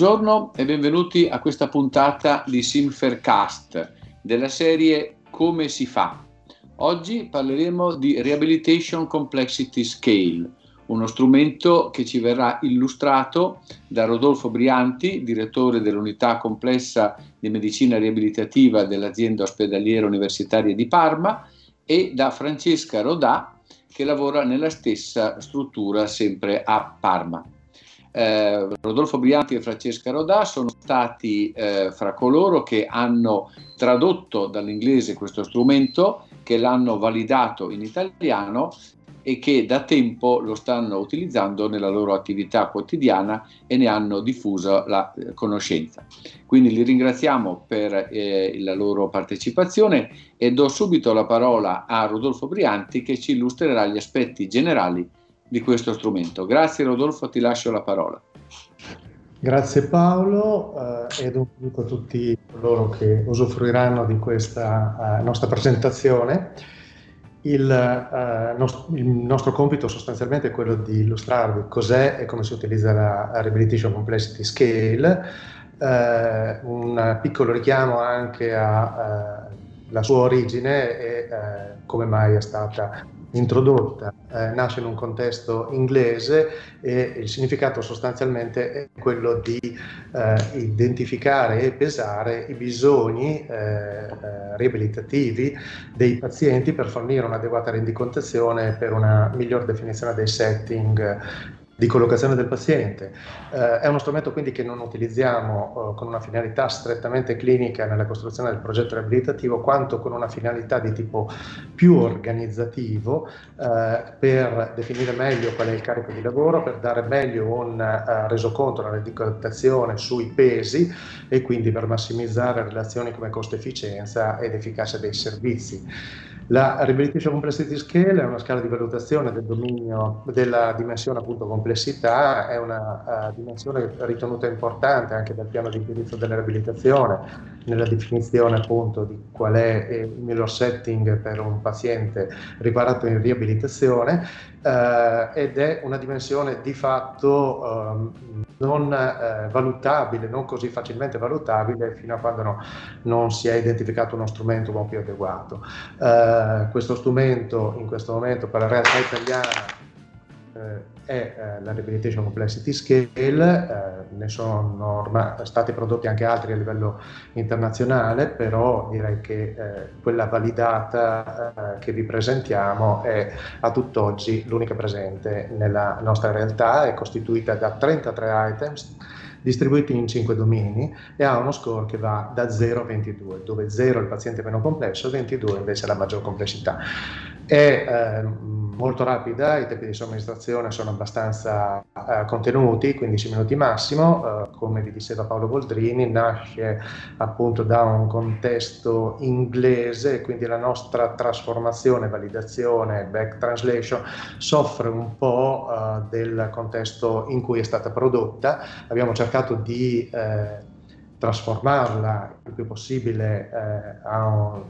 Buongiorno e benvenuti a questa puntata di Simfercast della serie Come si fa. Oggi parleremo di Rehabilitation Complexity Scale, uno strumento che ci verrà illustrato da Rodolfo Brianti, direttore dell'unità complessa di medicina riabilitativa dell'azienda ospedaliera universitaria di Parma, e da Francesca Rodà, che lavora nella stessa struttura sempre a Parma. Eh, Rodolfo Brianti e Francesca Rodà sono stati eh, fra coloro che hanno tradotto dall'inglese questo strumento, che l'hanno validato in italiano e che da tempo lo stanno utilizzando nella loro attività quotidiana e ne hanno diffuso la eh, conoscenza. Quindi li ringraziamo per eh, la loro partecipazione e do subito la parola a Rodolfo Brianti che ci illustrerà gli aspetti generali di questo strumento. Grazie Rodolfo, ti lascio la parola. Grazie Paolo eh, ed un saluto a tutti coloro che usufruiranno di questa eh, nostra presentazione. Il, uh, nost- il, nostro compito sostanzialmente è quello di illustrarvi cos'è e come si utilizza la Rehabilitation Complexity Scale, uh, un piccolo richiamo anche alla uh, sua origine e come mai è stata introdotta, eh, nasce in un contesto inglese e il significato sostanzialmente è quello di eh, identificare e pesare i bisogni eh, eh riabilitativi dei pazienti per fornire un'adeguata rendicontazione per una miglior definizione dei setting di collocazione del paziente. Eh, è uno strumento quindi che non utilizziamo eh, con una finalità strettamente clinica nella costruzione del progetto riabilitativo, quanto con una finalità di tipo più organizzativo eh, per definire meglio qual è il carico di lavoro, per dare meglio un uh, resoconto, una rendicontazione sui pesi e quindi per massimizzare relazioni come costo-efficienza ed efficacia dei servizi. La Rehabilitation Complexity Scale è una scala di valutazione del dominio, della dimensione appunto complessità, è una uh, dimensione ritenuta importante anche dal piano di utilizzo della riabilitazione, nella definizione appunto di qual è il miglior setting per un paziente riparato in riabilitazione uh, ed è una dimensione di fatto um, non eh, valutabile, non così facilmente valutabile fino a quando no, non si è identificato uno strumento un po' più adeguato. Eh, questo strumento in questo momento per la realtà italiana eh, è eh, la Rehabilitation Complexity Scale, eh, ne sono ormai stati prodotti anche altri a livello internazionale, però direi che eh, quella validata che vi presentiamo è a tutt'oggi l'unica presente nella nostra realtà, è costituita da 33 items distribuiti in 5 domini e ha uno score che va da 0 a 22, dove 0 è il paziente meno complesso, 22 invece è la maggior complessità. È eh, molto rapida, i tempi di somministrazione sono abbastanza eh, contenuti, 15 minuti massimo, eh, come vi diceva Paolo Boldrini, nasce appunto da un contesto inglese, quindi la nostra trasformazione, validazione, back translation soffre un po' eh, del contesto in cui è stata prodotta. Abbiamo cercato di eh, trasformarla il più possibile eh, a un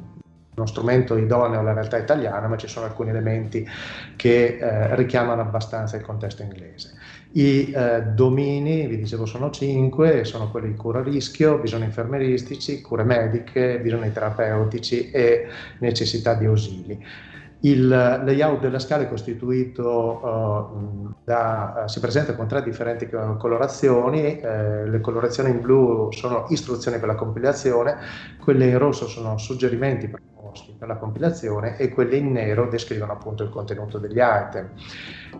uno strumento idoneo alla realtà italiana, ma ci sono alcuni elementi che eh, richiamano abbastanza il contesto inglese. I eh, domini, vi dicevo, sono cinque, sono quelli di cura rischio, bisogni infermeristici, cure mediche, bisogni terapeutici e necessità di ausili. Il layout della scala è costituito uh, da, uh, si presenta con tre differenti colorazioni, uh, le colorazioni in blu sono istruzioni per la compilazione, quelle in rosso sono suggerimenti per proposti per la compilazione e quelle in nero descrivono appunto il contenuto degli item.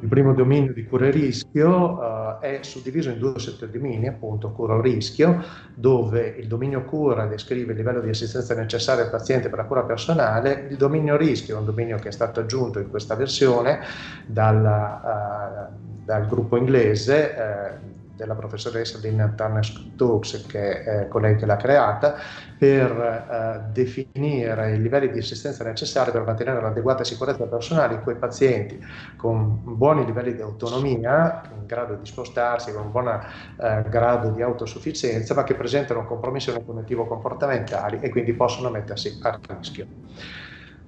Il primo dominio di cura e rischio uh, è suddiviso in due sottodomini, appunto cura o rischio, dove il dominio cura descrive il livello di assistenza necessaria al paziente per la cura personale, il dominio rischio è un dominio che è stato aggiunto in questa versione dalla, uh, dal gruppo inglese. Uh, della professoressa Lynn Turner Stokes, che è colei che l'ha creata, per eh, definire i livelli di assistenza necessari per mantenere l'adeguata sicurezza personale in quei pazienti con buoni livelli di autonomia, in grado di spostarsi, con un buon eh, grado di autosufficienza, ma che presentano compromissioni cognitivo-comportamentali e quindi possono mettersi a rischio.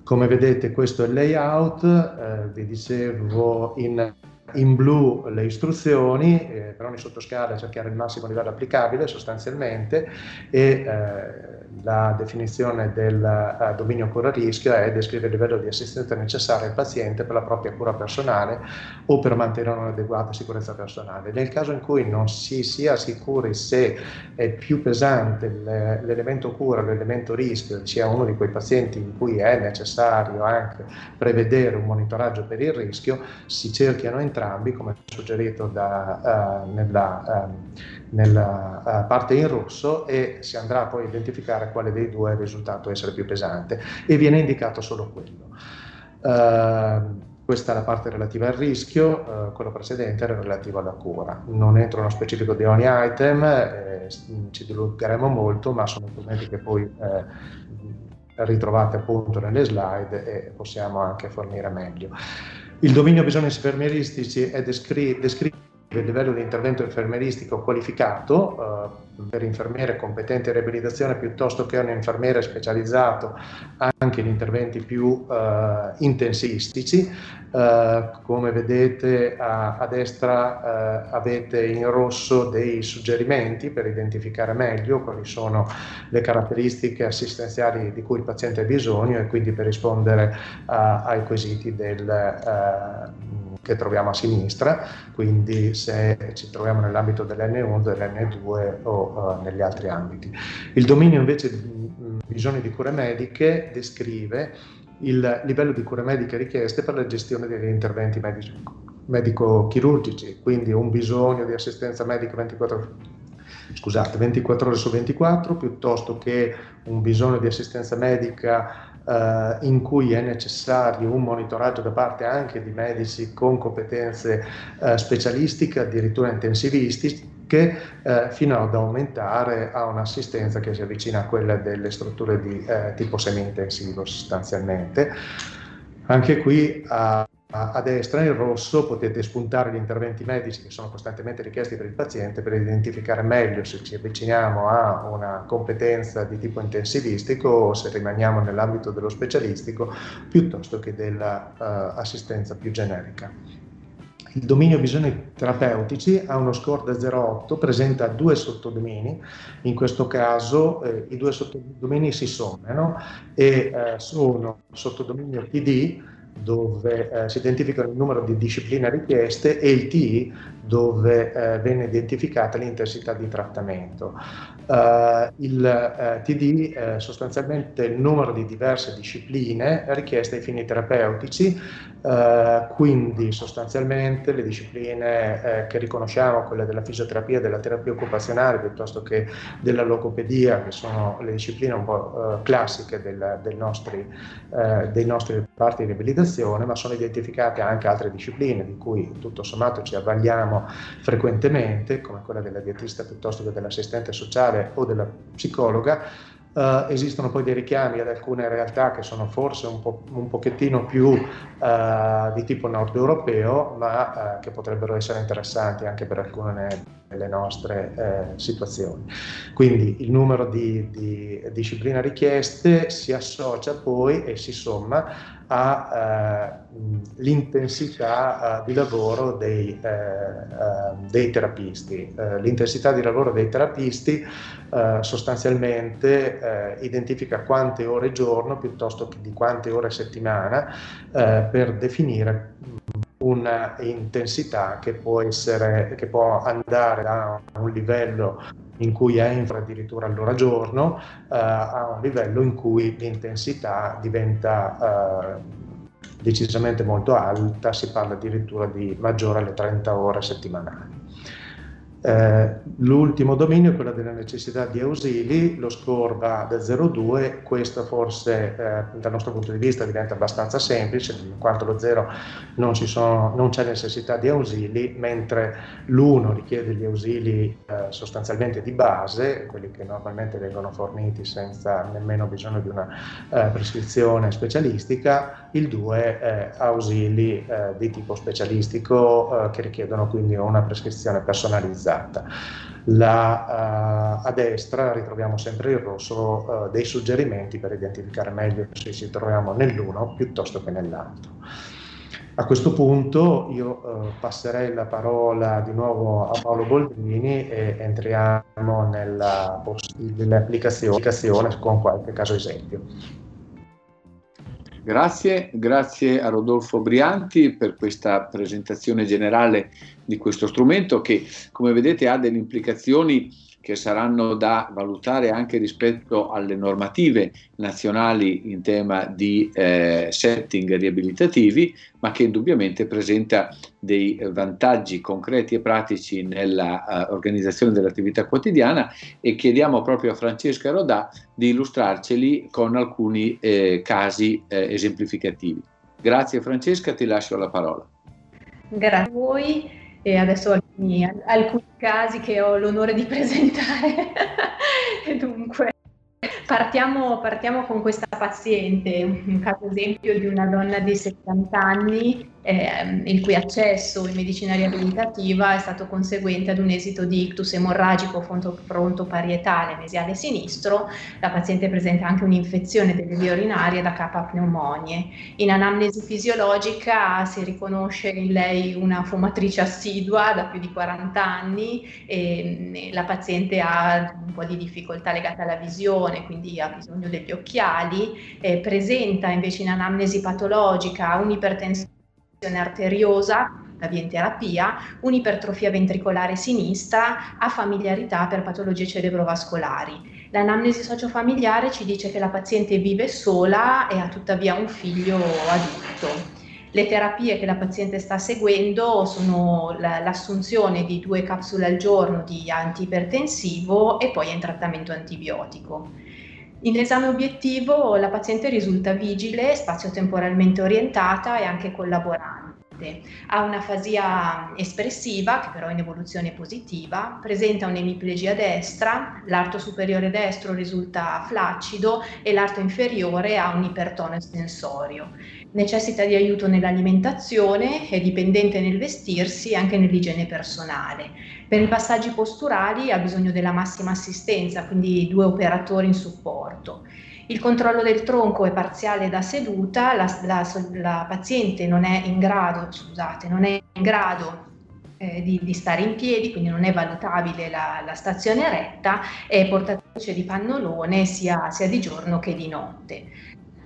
Come vedete questo è il layout, eh, vi dicevo in in blu le istruzioni, eh, per ogni sottoscala cercare il massimo livello applicabile sostanzialmente e eh, la definizione del uh, dominio cura rischio è descrivere il livello di assistenza necessario al paziente per la propria cura personale o per mantenere un'adeguata sicurezza personale. Nel caso in cui non si sia sicuri se è più pesante l'elemento cura, l'elemento rischio, sia uno di quei pazienti in cui è necessario anche prevedere un monitoraggio per il rischio, si cerchiano entrambi, come suggerito da, uh, nella, uh, nella uh, parte in rosso, e si andrà poi a identificare quale dei due è risultato essere più pesante e viene indicato solo quello. Uh, questa è la parte relativa al rischio, uh, quello precedente era relativo alla cura. Non entro nello specifico di ogni item, eh, ci dilungheremo molto, ma sono strumenti che poi eh, ritrovate appunto nelle slide e possiamo anche fornire meglio. Il dominio bisogni infermieristici è descritto il livello di intervento infermieristico qualificato eh, per infermiere competenti in riabilitazione piuttosto che un infermiere specializzato anche in interventi più eh, intensivistici. Eh, come vedete a, a destra eh, avete in rosso dei suggerimenti per identificare meglio quali sono le caratteristiche assistenziali di cui il paziente ha bisogno e quindi per rispondere ai quesiti del eh, che troviamo a sinistra, quindi se ci troviamo nell'ambito dell'N1, dell'N2 o uh, negli altri ambiti. Il dominio invece di bisogni di cure mediche descrive il livello di cure mediche richieste per la gestione degli interventi medico-chirurgici, quindi un bisogno di assistenza medica 24, scusate, 24 ore su 24 piuttosto che un bisogno di assistenza medica eh, in cui è necessario un monitoraggio da parte anche di medici con competenze eh, specialistiche, addirittura intensivistiche, eh, fino ad aumentare a un'assistenza che si avvicina a quella delle strutture di eh, tipo semi-intensivo sostanzialmente. Anche qui a a destra in rosso potete spuntare gli interventi medici che sono costantemente richiesti per il paziente per identificare meglio se ci avviciniamo a una competenza di tipo intensivistico o se rimaniamo nell'ambito dello specialistico piuttosto che dell'assistenza uh, più generica. Il dominio bisogni terapeutici ha uno score da 0,8, presenta due sottodomini, in questo caso eh, i due sottodomini si sommano e eh, sono sottodominio PD dove eh, si identifica il numero di discipline richieste e il TI dove eh, viene identificata l'intensità di trattamento. Uh, il uh, eh, TD è sostanzialmente il numero di diverse discipline richieste ai fini terapeutici, uh, quindi sostanzialmente le discipline che riconosciamo, quelle della fisioterapia, della terapia occupazionale piuttosto che della logopedia, che sono le discipline un po' classiche del, del nostri, dei nostri reparti di riabilitazione, ma sono identificate anche altre discipline di cui tutto sommato ci avvaliamo frequentemente, come quella della dietista piuttosto che dell'assistente sociale o della psicologa, Uh, esistono poi dei richiami ad alcune realtà che sono forse un, po', un pochettino più uh, di tipo nord europeo, ma uh, che potrebbero essere interessanti anche per alcune delle nostre situazioni. Quindi il numero di, di discipline richieste si associa poi e si somma all'intensità di lavoro dei, dei terapisti. l'intensità di lavoro dei terapisti sostanzialmente eh, identifica quante ore giorno piuttosto che di quante ore settimana eh, per definire una intensità che può, essere, che può andare da un livello in cui è infra addirittura all'ora giorno eh, a un livello in cui l'intensità diventa eh, decisamente molto alta, si parla addirittura di maggiore alle 30 ore settimanali. Eh, l'ultimo dominio è quello della necessità di ausili, lo score va da 0,2, questo forse eh, dal nostro punto di vista diventa abbastanza semplice, in quanto lo 0 non, sono, non c'è necessità di ausili, mentre l'1 richiede gli ausili eh, sostanzialmente di base, quelli che normalmente vengono forniti senza nemmeno bisogno di una eh, prescrizione specialistica, il 2 è ausili eh, di tipo specialistico che richiedono quindi una prescrizione personalizzata utilizzata. La, uh, a destra ritroviamo sempre il rosso uh, dei suggerimenti per identificare meglio se ci troviamo nell'uno piuttosto che nell'altro. A questo punto io eh, passerei la parola di nuovo a Paolo Boldrini e entriamo nella possibile applicazione con qualche caso esempio. Grazie, grazie a Rodolfo Brianti per questa presentazione generale di questo strumento che come vedete ha delle implicazioni che saranno da valutare anche rispetto alle normative nazionali in tema di eh, setting riabilitativi, ma che indubbiamente presenta dei vantaggi concreti e pratici nell'organizzazione uh, dell'attività quotidiana e chiediamo proprio a Francesca Rodà di illustrarceli con alcuni eh, casi eh, esemplificativi. Grazie Francesca, ti lascio la parola. Grazie a voi e adesso alcuni, alcuni casi che ho l'onore di presentare. Dunque, Partiamo, partiamo, con questa paziente, un caso esempio di una donna di 70 anni eh, il cui accesso in medicina riabilitativa è stato conseguente ad un esito di ictus emorragico fronto-parietale mesiale sinistro. La paziente presenta anche un'infezione delle vie urinarie da capapneumonie. In anamnesi fisiologica si riconosce in lei una fumatrice assidua da più di 40 anni e la paziente ha un po' di difficoltà legata alla visione, quindi ha bisogno degli occhiali, eh, presenta invece in anamnesi patologica un'ipertensione arteriosa da via in terapia, un'ipertrofia ventricolare sinistra, ha familiarità per patologie cerebrovascolari. L'anamnesi sociofamiliare ci dice che la paziente vive sola e ha tuttavia un figlio adulto. Le terapie che la paziente sta seguendo sono l'assunzione di due capsule al giorno di antiipertensivo e poi in trattamento antibiotico. In esame obiettivo la paziente risulta vigile, spazio-temporalmente orientata e anche collaborante. Ha un'afasia espressiva, che però è in evoluzione positiva, presenta un'emiplegia destra, l'arto superiore destro risulta flaccido e l'arto inferiore ha un ipertono estensorio. Necessita di aiuto nell'alimentazione, è dipendente nel vestirsi e anche nell'igiene personale. Per i passaggi posturali ha bisogno della massima assistenza, quindi due operatori in supporto. Il controllo del tronco è parziale da seduta, la, la, la paziente non è in grado, scusate, non è in grado eh, di, di, stare in piedi, quindi non è valutabile la, la stazione retta, è portatrice di pannolone sia, sia di giorno che di notte.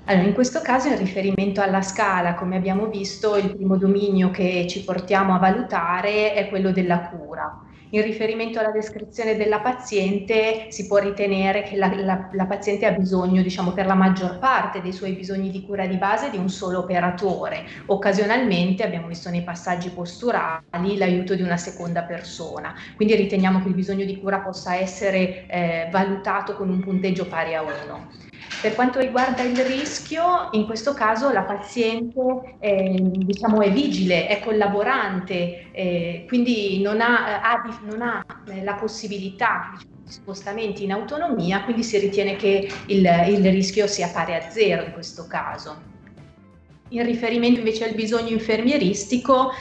Allora, in questo caso, in riferimento alla scala, come abbiamo visto, il primo dominio che ci portiamo a valutare è quello della cura. In riferimento alla descrizione della paziente si può ritenere che la, la, la, paziente ha bisogno, diciamo, per la maggior parte dei suoi bisogni di cura di base di un solo operatore. Occasionalmente, abbiamo visto nei passaggi posturali, l'aiuto di una seconda persona. Quindi riteniamo che il bisogno di cura possa essere eh, valutato con un punteggio pari a 1. Per quanto riguarda il rischio, in questo caso la paziente eh, diciamo, è vigile, è collaborante, eh, quindi non ha, ha, non ha eh, la possibilità di spostamenti in autonomia, quindi si ritiene che il, il rischio sia pari a zero in questo caso. In riferimento invece al bisogno infermieristico,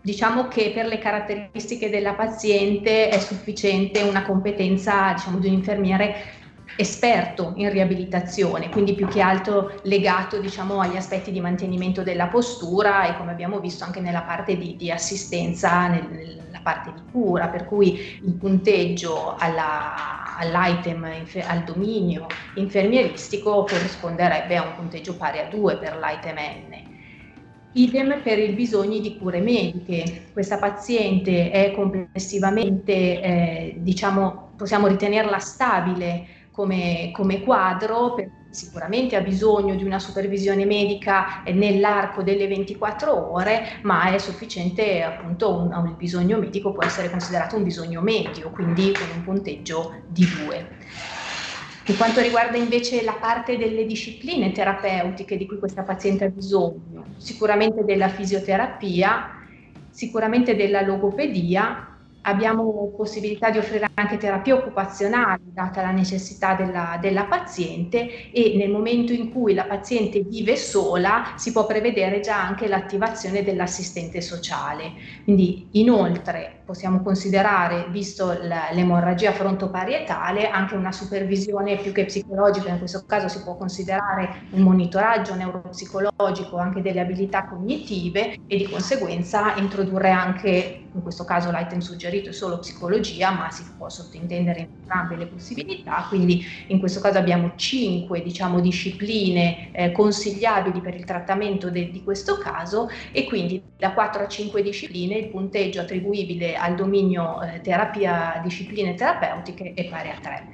diciamo che per le caratteristiche della paziente è sufficiente una competenza diciamo, di un infermiere esperto in riabilitazione, quindi più che altro legato diciamo, agli aspetti di mantenimento della postura e come abbiamo visto anche nella parte di, di assistenza, nel, nella parte di cura, per cui il punteggio alla, all'item, al dominio infermieristico corrisponderebbe a un punteggio pari a 2 per l'item N. Idem per i bisogni di cure mediche. Questa paziente è complessivamente, eh, diciamo, possiamo ritenerla stabile come, come quadro, sicuramente ha bisogno di una supervisione medica nell'arco delle 24 ore, ma è sufficiente appunto un, un bisogno medico può essere considerato un bisogno medio, quindi con un punteggio di 2. Per quanto riguarda invece la parte delle discipline terapeutiche di cui questa paziente ha bisogno, sicuramente della fisioterapia, sicuramente della logopedia abbiamo possibilità di offrire anche terapie occupazionali data la necessità della, della, paziente e nel momento in cui la paziente vive sola si può prevedere già anche l'attivazione dell'assistente sociale. Quindi inoltre possiamo considerare, visto l'emorragia frontoparietale, anche una supervisione più che psicologica, in questo caso si può considerare un monitoraggio neuropsicologico anche delle abilità cognitive e di conseguenza introdurre anche, in questo caso l'item suggerito è solo psicologia, ma si può sottintendere entrambe le possibilità, quindi in questo caso abbiamo cinque diciamo, discipline eh, consigliabili per il trattamento de- di questo caso e quindi da 4 a 5 discipline il punteggio attribuibile al dominio eh, terapia discipline terapeutiche è pari a 3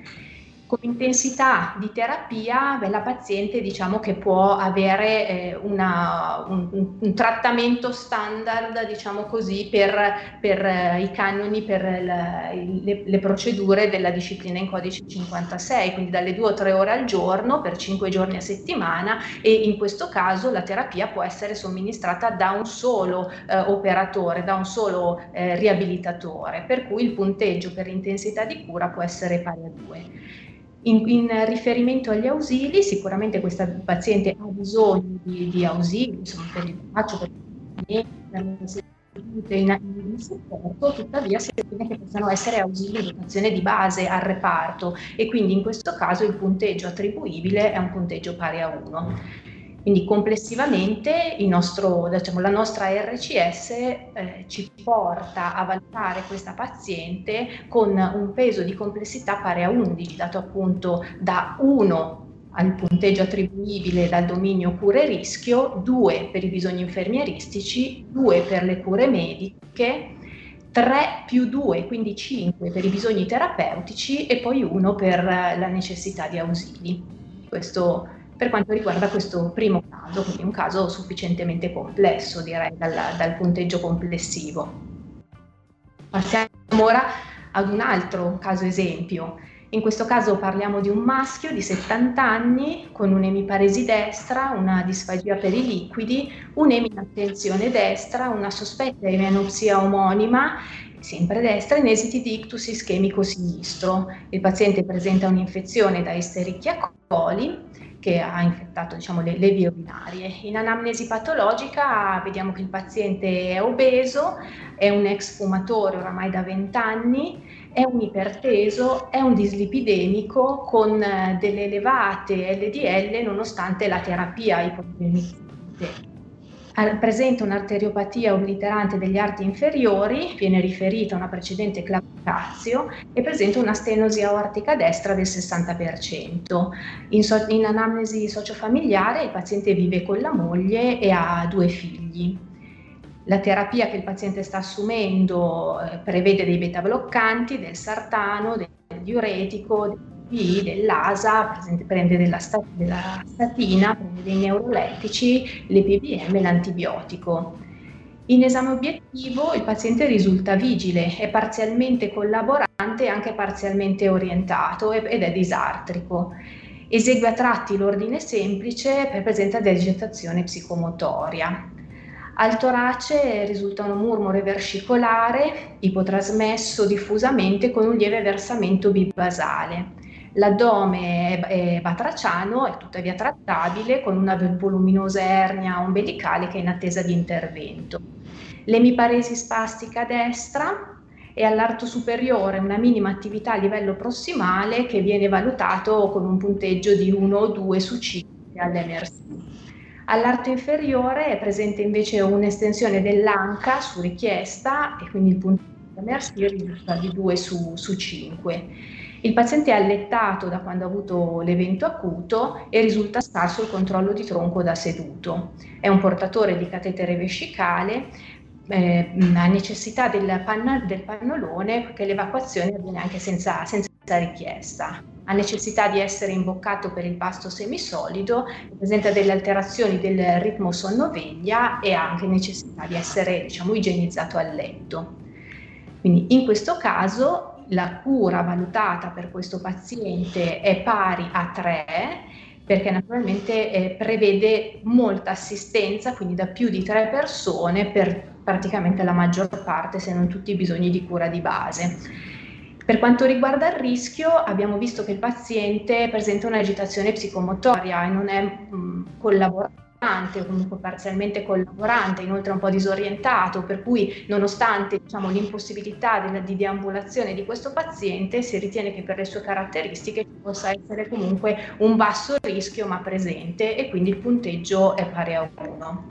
con intensità di terapia beh, la paziente diciamo che può avere eh, una, un, un, trattamento standard diciamo così per, per eh, i canoni per la, le, le, procedure della disciplina in codice 56 quindi dalle 2 o 3 ore al giorno per 5 giorni a settimana e in questo caso la terapia può essere somministrata da un solo eh, operatore da un solo eh, riabilitatore per cui il punteggio per intensità di cura può essere pari a 2 in, in, riferimento agli ausili, sicuramente questa paziente ha bisogno di, di ausili, insomma, per il braccio, per il in, in supporto, tuttavia si ritiene che possano essere ausili di dotazione di base al reparto e quindi in questo caso il punteggio attribuibile è un punteggio pari a 1. Quindi complessivamente nostro, diciamo, la nostra RCS eh, ci porta a valutare questa paziente con un peso di complessità pari a 11, dato appunto da 1 al punteggio attribuibile dal dominio cure-rischio, 2 per i bisogni infermieristici, 2 per le cure mediche, 3 più 2, quindi 5 per i bisogni terapeutici e poi 1 per la necessità di ausili. Questo per quanto riguarda questo primo caso, quindi un caso sufficientemente complesso direi dal, dal punteggio complessivo. Passiamo ora ad un altro caso esempio. In questo caso parliamo di un maschio di 70 anni con un'emiparesi destra, una disfagia per i liquidi, un'eminattenzione destra, una sospetta emenopsia omonima, sempre destra, in esiti di ictus ischemico sinistro. Il paziente presenta un'infezione da Escherichia coli che ha infettato diciamo, le, le, vie urinarie. In anamnesi patologica vediamo che il paziente è obeso, è un ex fumatore oramai da 20 anni, è un iperteso, è un dislipidemico con eh, delle elevate LDL nonostante la terapia ipoglemizzante presenta un'arteriopatia obliterante degli arti inferiori, viene riferita a una precedente claucazio e presenta una stenosi aortica destra del 60%. In, so- in anamnesi sociofamiliare il paziente vive con la moglie e ha due figli. La terapia che il paziente sta assumendo eh, prevede dei beta bloccanti, del sartano, del diuretico, B dell'ASA prende della, della statina, prende dei neurolettici, l'EPBM e l'antibiotico. In esame obiettivo il paziente risulta vigile, è parzialmente collaborante e anche parzialmente orientato ed è disartrico. Esegue a tratti l'ordine semplice per presenza di agitazione psicomotoria. Al torace risulta un murmure versicolare, ipotrasmesso diffusamente con un lieve versamento bibasale. L'addome è, batraciano, è tuttavia trattabile con una voluminosa ernia ombelicale che è in attesa di intervento. L'emiparesi spastica destra e all'arto superiore una minima attività a livello prossimale che viene valutato con un punteggio di 1 o 2 su 5 all'MRC. All'arto inferiore è presente invece un'estensione dell'anca su richiesta e quindi il punteggio all'MRC risulta di 2 su, su 5. Il paziente è allettato da quando ha avuto l'evento acuto e risulta scarso il controllo di tronco da seduto. È un portatore di catetere vescicale, eh, ha necessità del, panna, del, pannolone perché l'evacuazione avviene anche senza, senza richiesta ha necessità di essere imboccato per il pasto semisolido, presenta delle alterazioni del ritmo sonno-veglia e ha anche necessità di essere diciamo, igienizzato a letto. Quindi in questo caso la cura valutata per questo paziente è pari a 3 perché naturalmente eh, prevede molta assistenza, quindi da più di tre persone per praticamente la maggior parte, se non tutti i bisogni di cura di base. Per quanto riguarda il rischio, abbiamo visto che il paziente presenta un'agitazione psicomotoria e non è mh, collaborativo o comunque parzialmente collaborante, inoltre un po' disorientato, per cui nonostante diciamo, l'impossibilità della, di deambulazione di questo paziente, si ritiene che per le sue caratteristiche ci possa essere comunque un basso rischio ma presente e quindi il punteggio è pari a 1.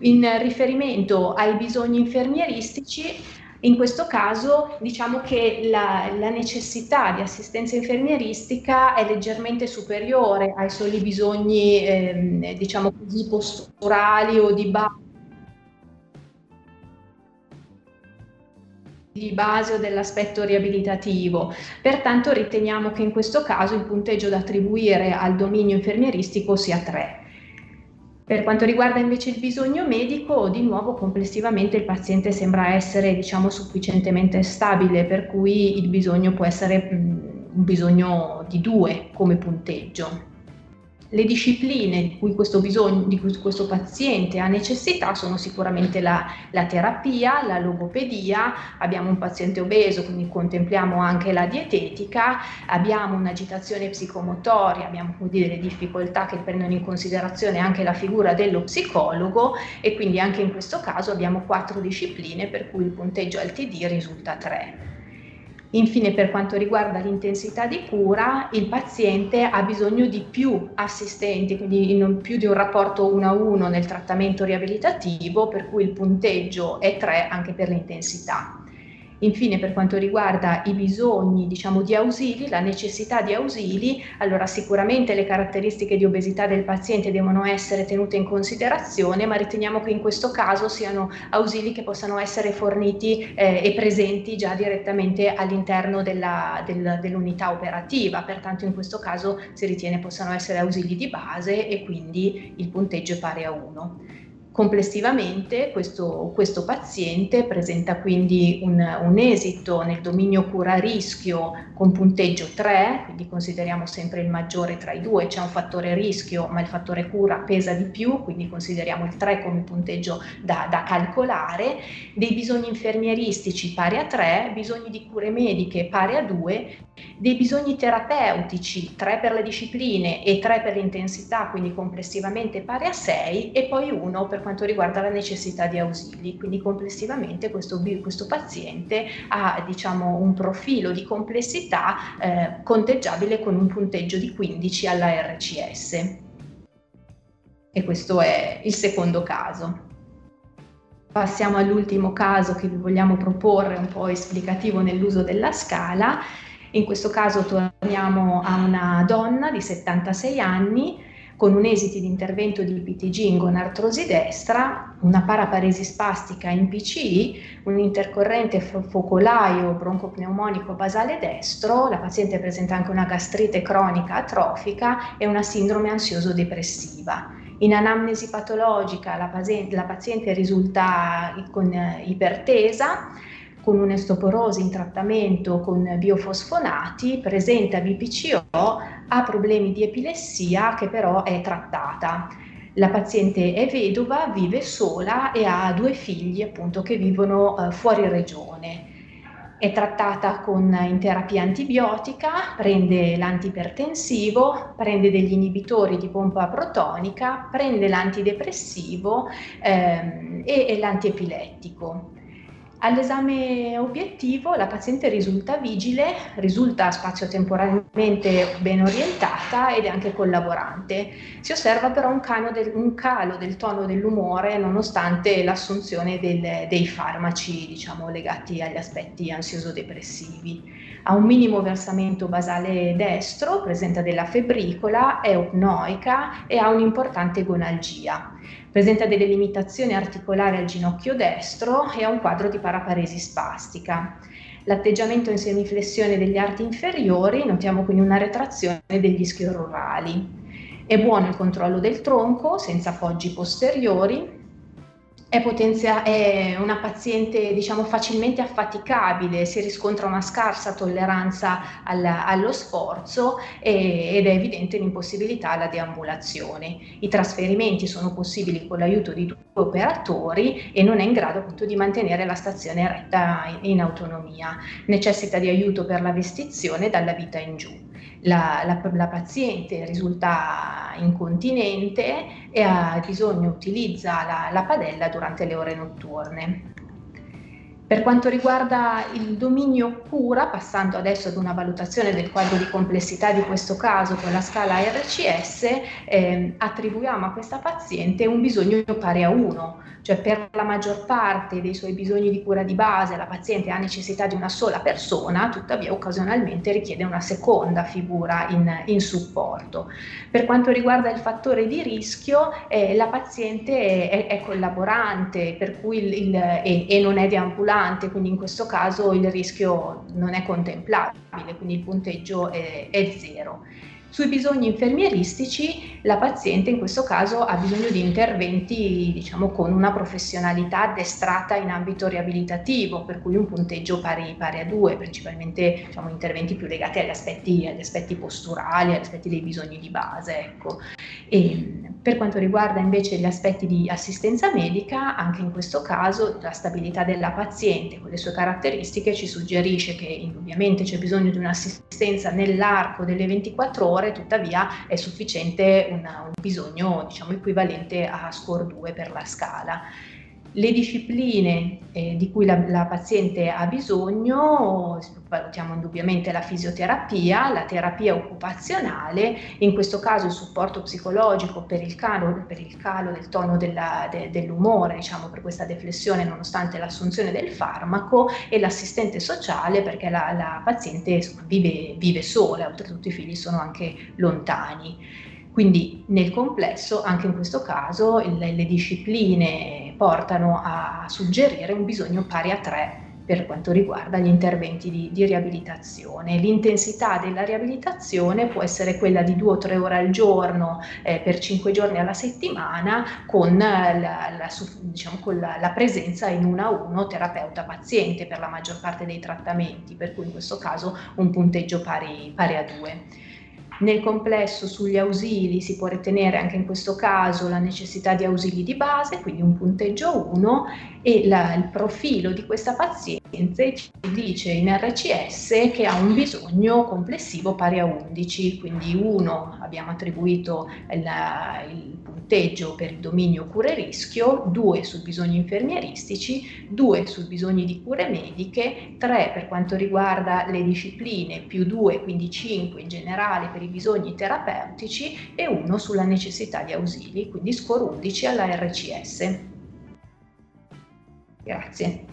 In riferimento ai bisogni infermieristici, in questo caso diciamo che la, la, necessità di assistenza infermieristica è leggermente superiore ai soli bisogni ehm, diciamo così posturali o di base di base o dell'aspetto riabilitativo. Pertanto riteniamo che in questo caso il punteggio da attribuire al dominio infermieristico sia 3. Per quanto riguarda invece il bisogno medico, di nuovo complessivamente il paziente sembra essere diciamo, sufficientemente stabile, per cui il bisogno può essere mh, un bisogno di 2 come punteggio. Le discipline di cui questo, bisogno, di cui questo paziente ha necessità sono sicuramente la, la, terapia, la logopedia, abbiamo un paziente obeso, quindi contempliamo anche la dietetica, abbiamo un'agitazione psicomotoria, abbiamo delle difficoltà che prendono in considerazione anche la figura dello psicologo e quindi anche in questo caso abbiamo quattro discipline per cui il punteggio al TD risulta 3. Infine, per quanto riguarda l'intensità di cura, il paziente ha bisogno di più assistenti, quindi non più di un rapporto 1 a 1 nel trattamento riabilitativo, per cui il punteggio è 3 anche per l'intensità. Infine, per quanto riguarda i bisogni diciamo, di ausili, la necessità di ausili, allora sicuramente le caratteristiche di obesità del paziente devono essere tenute in considerazione, ma riteniamo che in questo caso siano ausili che possano essere forniti eh, e presenti già direttamente all'interno della, del, dell'unità operativa, pertanto in questo caso si ritiene possano essere ausili di base e quindi il punteggio è pari a 1. Complessivamente questo, questo, paziente presenta quindi un, un, esito nel dominio cura-rischio con punteggio 3, quindi consideriamo sempre il maggiore tra i due, c'è un fattore rischio ma il fattore cura pesa di più, quindi consideriamo il 3 come punteggio da, da calcolare, dei bisogni infermieristici pari a 3, bisogni di cure mediche pari a 2, dei bisogni terapeutici 3 per le discipline e 3 per l'intensità, quindi complessivamente pari a 6 e poi 1 per quanto riguarda la necessità di ausili. Quindi complessivamente questo, questo paziente ha diciamo, un profilo di complessità eh, conteggiabile con un punteggio di 15 alla RCS. E questo è il secondo caso. Passiamo all'ultimo caso che vi vogliamo proporre, un po' esplicativo nell'uso della scala. In questo caso torniamo a una donna di 76 anni con un esiti di intervento di PTG in gonartrosi destra, una paraparesi spastica in PCI, un intercorrente focolaio broncopneumonico basale destro, la paziente presenta anche una gastrite cronica atrofica e una sindrome ansioso-depressiva. In anamnesi patologica la paziente, la paziente risulta con ipertesa, con un'estoporosi in trattamento con biofosfonati, presenta BPCO, ha problemi di epilessia che però è trattata. La paziente è vedova, vive sola e ha due figli appunto che vivono eh, fuori regione. È trattata con, in terapia antibiotica, prende l'antipertensivo, prende degli inibitori di pompa protonica, prende l'antidepressivo ehm, e, e l'antiepilettico. All'esame obiettivo la paziente risulta vigile, risulta spazio-temporalmente ben orientata ed è anche collaborante. Si osserva però un, del, un calo del tono dell'umore nonostante l'assunzione del, dei farmaci diciamo, legati agli aspetti ansioso-depressivi. Ha un minimo versamento basale destro, presenta della febbricola, è opnoica e ha un'importante gonalgia. Presenta delle limitazioni articolari al ginocchio destro e ha un quadro di paraparesi spastica. L'atteggiamento in semiflessione degli arti inferiori, notiamo quindi una retrazione degli schiororali. È buono il controllo del tronco, senza appoggi posteriori, è, potenzia- è una paziente diciamo, facilmente affaticabile, si riscontra una scarsa tolleranza alla, allo sforzo e, ed è evidente l'impossibilità alla deambulazione. I trasferimenti sono possibili con l'aiuto di due operatori e non è in grado appunto di mantenere la stazione retta in, in autonomia. Necessita di aiuto per la vestizione dalla vita in giù. La, la, la, paziente risulta incontinente e ha bisogno, utilizza la, la padella durante le ore notturne. Per quanto riguarda il dominio cura, passando adesso ad una valutazione del quadro di complessità di questo caso con la scala RCS, eh, attribuiamo a questa paziente un bisogno pari a 1, cioè per la maggior parte dei suoi bisogni di cura di base la paziente ha necessità di una sola persona, tuttavia occasionalmente richiede una seconda figura in, in supporto. Per quanto riguarda il fattore di rischio, eh, la paziente è, è, collaborante per cui il, il, e, e non è deambulante rilevante, quindi in questo caso il rischio non è contemplabile, quindi il punteggio è, è zero. Sui bisogni infermieristici la paziente in questo caso ha bisogno di interventi diciamo, con una professionalità addestrata in ambito riabilitativo, per cui un punteggio pari, pari a due, principalmente diciamo, interventi più legati agli aspetti, agli aspetti, posturali, agli aspetti dei bisogni di base. Ecco. Per quanto riguarda invece gli aspetti di assistenza medica, anche in questo caso la stabilità della paziente con le sue caratteristiche ci suggerisce che indubbiamente c'è bisogno di un'assistenza nell'arco delle 24 ore tuttavia è sufficiente una, un bisogno diciamo, equivalente a score 2 per la scala. Le discipline eh, di cui la, la, paziente ha bisogno, valutiamo indubbiamente la fisioterapia, la terapia occupazionale, in questo caso il supporto psicologico per il calo, per il calo del tono della, de, dell'umore, diciamo per questa deflessione nonostante l'assunzione del farmaco e l'assistente sociale perché la, la paziente insomma, vive, vive sola, oltretutto i figli sono anche lontani. Quindi nel complesso, anche in questo caso, il, le discipline portano a suggerire un bisogno pari a 3 per quanto riguarda gli interventi di, di, riabilitazione. L'intensità della riabilitazione può essere quella di due o tre ore al giorno eh, per cinque giorni alla settimana con, la, la, diciamo, con la, la, presenza in uno a uno terapeuta-paziente per la maggior parte dei trattamenti, per cui in questo caso un punteggio pari, pari a due. Nel complesso sugli ausili si può ritenere anche in questo caso la necessità di ausili di base, quindi un punteggio 1 e la, il profilo di questa paziente ci dice in RCS che ha un bisogno complessivo pari a 11, quindi 1 abbiamo attribuito il, il punteggio per il dominio cure-rischio, 2 sui bisogni infermieristici, 2 sui bisogni di cure mediche, 3 per quanto riguarda le discipline, più 2, quindi 5 in generale per i bisogni terapeutici e 1 sulla necessità di ausili, quindi score 11 alla RCS. Grazie.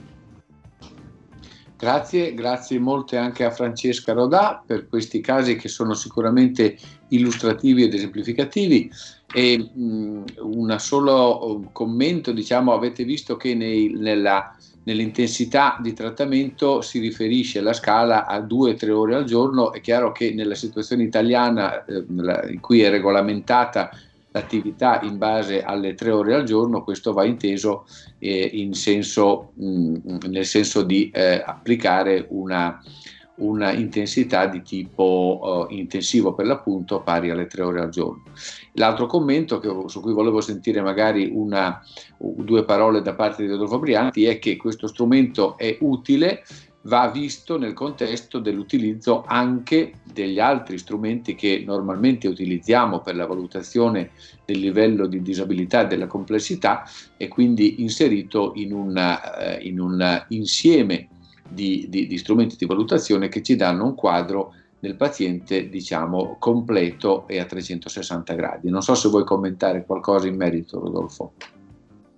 Grazie, grazie molte anche a Francesca Rodà per questi casi che sono sicuramente illustrativi ed esemplificativi. E un solo commento, diciamo, avete visto che nei, nella, nell'intensità di trattamento si riferisce la scala a 2-3 ore al giorno. È chiaro che nella situazione italiana eh, in cui è regolamentata l'attività in base alle tre ore al giorno, questo va inteso eh, in senso, mh, mm, nel senso di eh, applicare una, una, intensità di tipo uh, intensivo per l'appunto pari alle tre ore al giorno. L'altro commento che, su cui volevo sentire magari una, due parole da parte di Rodolfo Brianti è che questo strumento è utile va visto nel contesto dell'utilizzo anche degli altri strumenti che normalmente utilizziamo per la valutazione del livello di disabilità e della complessità e quindi inserito in, una, eh, in un insieme di, di, di strumenti di valutazione che ci danno un quadro del paziente diciamo completo e a 360 gradi. Non so se vuoi commentare qualcosa in merito Rodolfo.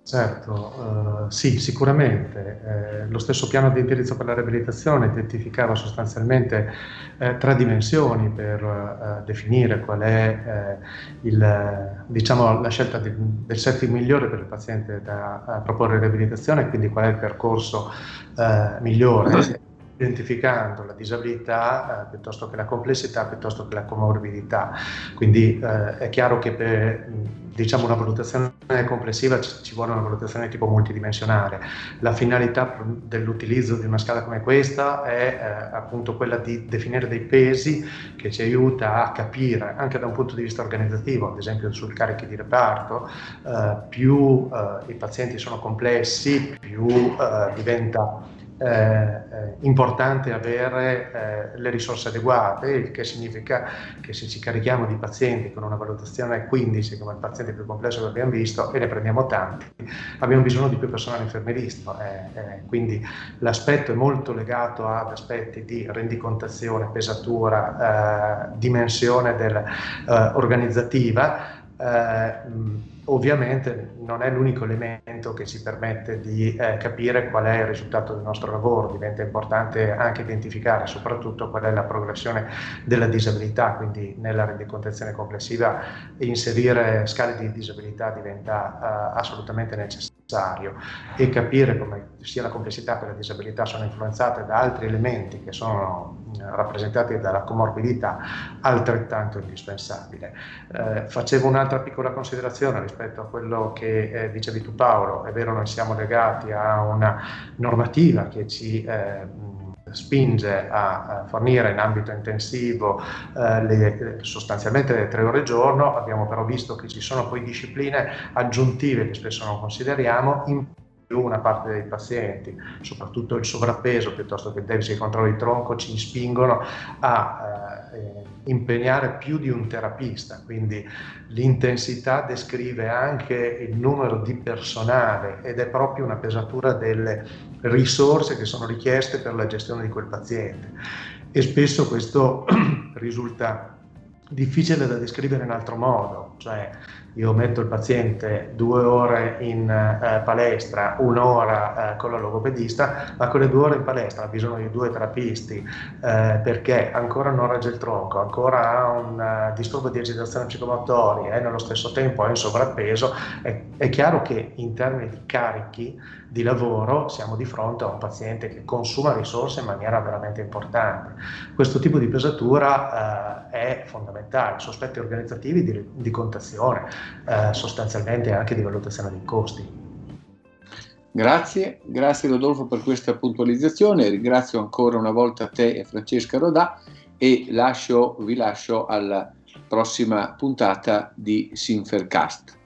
Certo, uh, sì, sicuramente. Eh, lo stesso piano di indirizzo per la riabilitazione identificava sostanzialmente eh, tre dimensioni per uh, definire qual è eh, il, diciamo, la scelta di, del setting migliore per il paziente da proporre riabilitazione, quindi qual è il percorso eh, migliore identificando la disabilità eh, piuttosto che la complessità, piuttosto che la comorbidità. Quindi eh, è chiaro che per diciamo, una valutazione complessiva ci, ci vuole una valutazione tipo multidimensionale. La finalità dell'utilizzo di una scala come questa è eh, appunto quella di definire dei pesi che ci aiuta a capire, anche da un punto di vista organizzativo, ad esempio sul carichi di reparto, eh, più eh, i pazienti sono complessi, più eh, diventa eh, eh, importante avere eh, le risorse adeguate, il che significa che se ci carichiamo di pazienti con una valutazione 15, come il paziente più complesso che abbiamo visto, e ne prendiamo tanti, abbiamo bisogno di più personale infermieristico. Eh, eh, quindi l'aspetto è molto legato ad aspetti di rendicontazione, pesatura, dimensione del, organizzativa. Ovviamente non è l'unico elemento che ci permette di eh, capire qual è il risultato del nostro lavoro, diventa importante anche identificare soprattutto qual è la progressione della disabilità, quindi nella rendicontazione complessiva inserire scale di disabilità diventa uh, assolutamente necessario e capire come sia la complessità che la disabilità sono influenzate da altri elementi che sono rappresentati dalla comorbidità altrettanto indispensabile. Uh, facevo un'altra piccola considerazione rispetto a quello che eh, dicevi tu Paolo, è vero noi siamo legati a una normativa che ci eh, spinge a, fornire in ambito intensivo eh, le, sostanzialmente le tre ore al giorno, abbiamo però visto che ci sono poi discipline aggiuntive che spesso non consideriamo, in una parte dei pazienti, soprattutto il sovrappeso piuttosto che il deficit di controllo di tronco, ci spingono a eh, impegnare più di un terapista, quindi l'intensità descrive anche il numero di personale ed è proprio una pesatura delle risorse che sono richieste per la gestione di quel paziente. E spesso questo risulta difficile da descrivere in altro modo, cioè io metto il paziente due ore in eh, palestra, un'ora eh, con la logopedista, ma quelle due ore in palestra ha bisogno di due terapisti eh, perché ancora non regge il tronco, ancora ha un uh, disturbo di agitazione psicomotoria e nello stesso tempo è in sovrappeso, è, è chiaro che in termini di carichi di lavoro siamo di fronte a un paziente che consuma risorse in maniera veramente importante. Questo tipo di pesatura eh, è fondamentale, sospetti organizzativi di, di contazione, eh, sostanzialmente anche di valutazione dei costi. Grazie, grazie Rodolfo per questa puntualizzazione, ringrazio ancora una volta te e Francesca Rodà e lascio, vi lascio alla prossima puntata di Sinfercast.